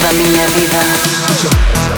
toda mi vida.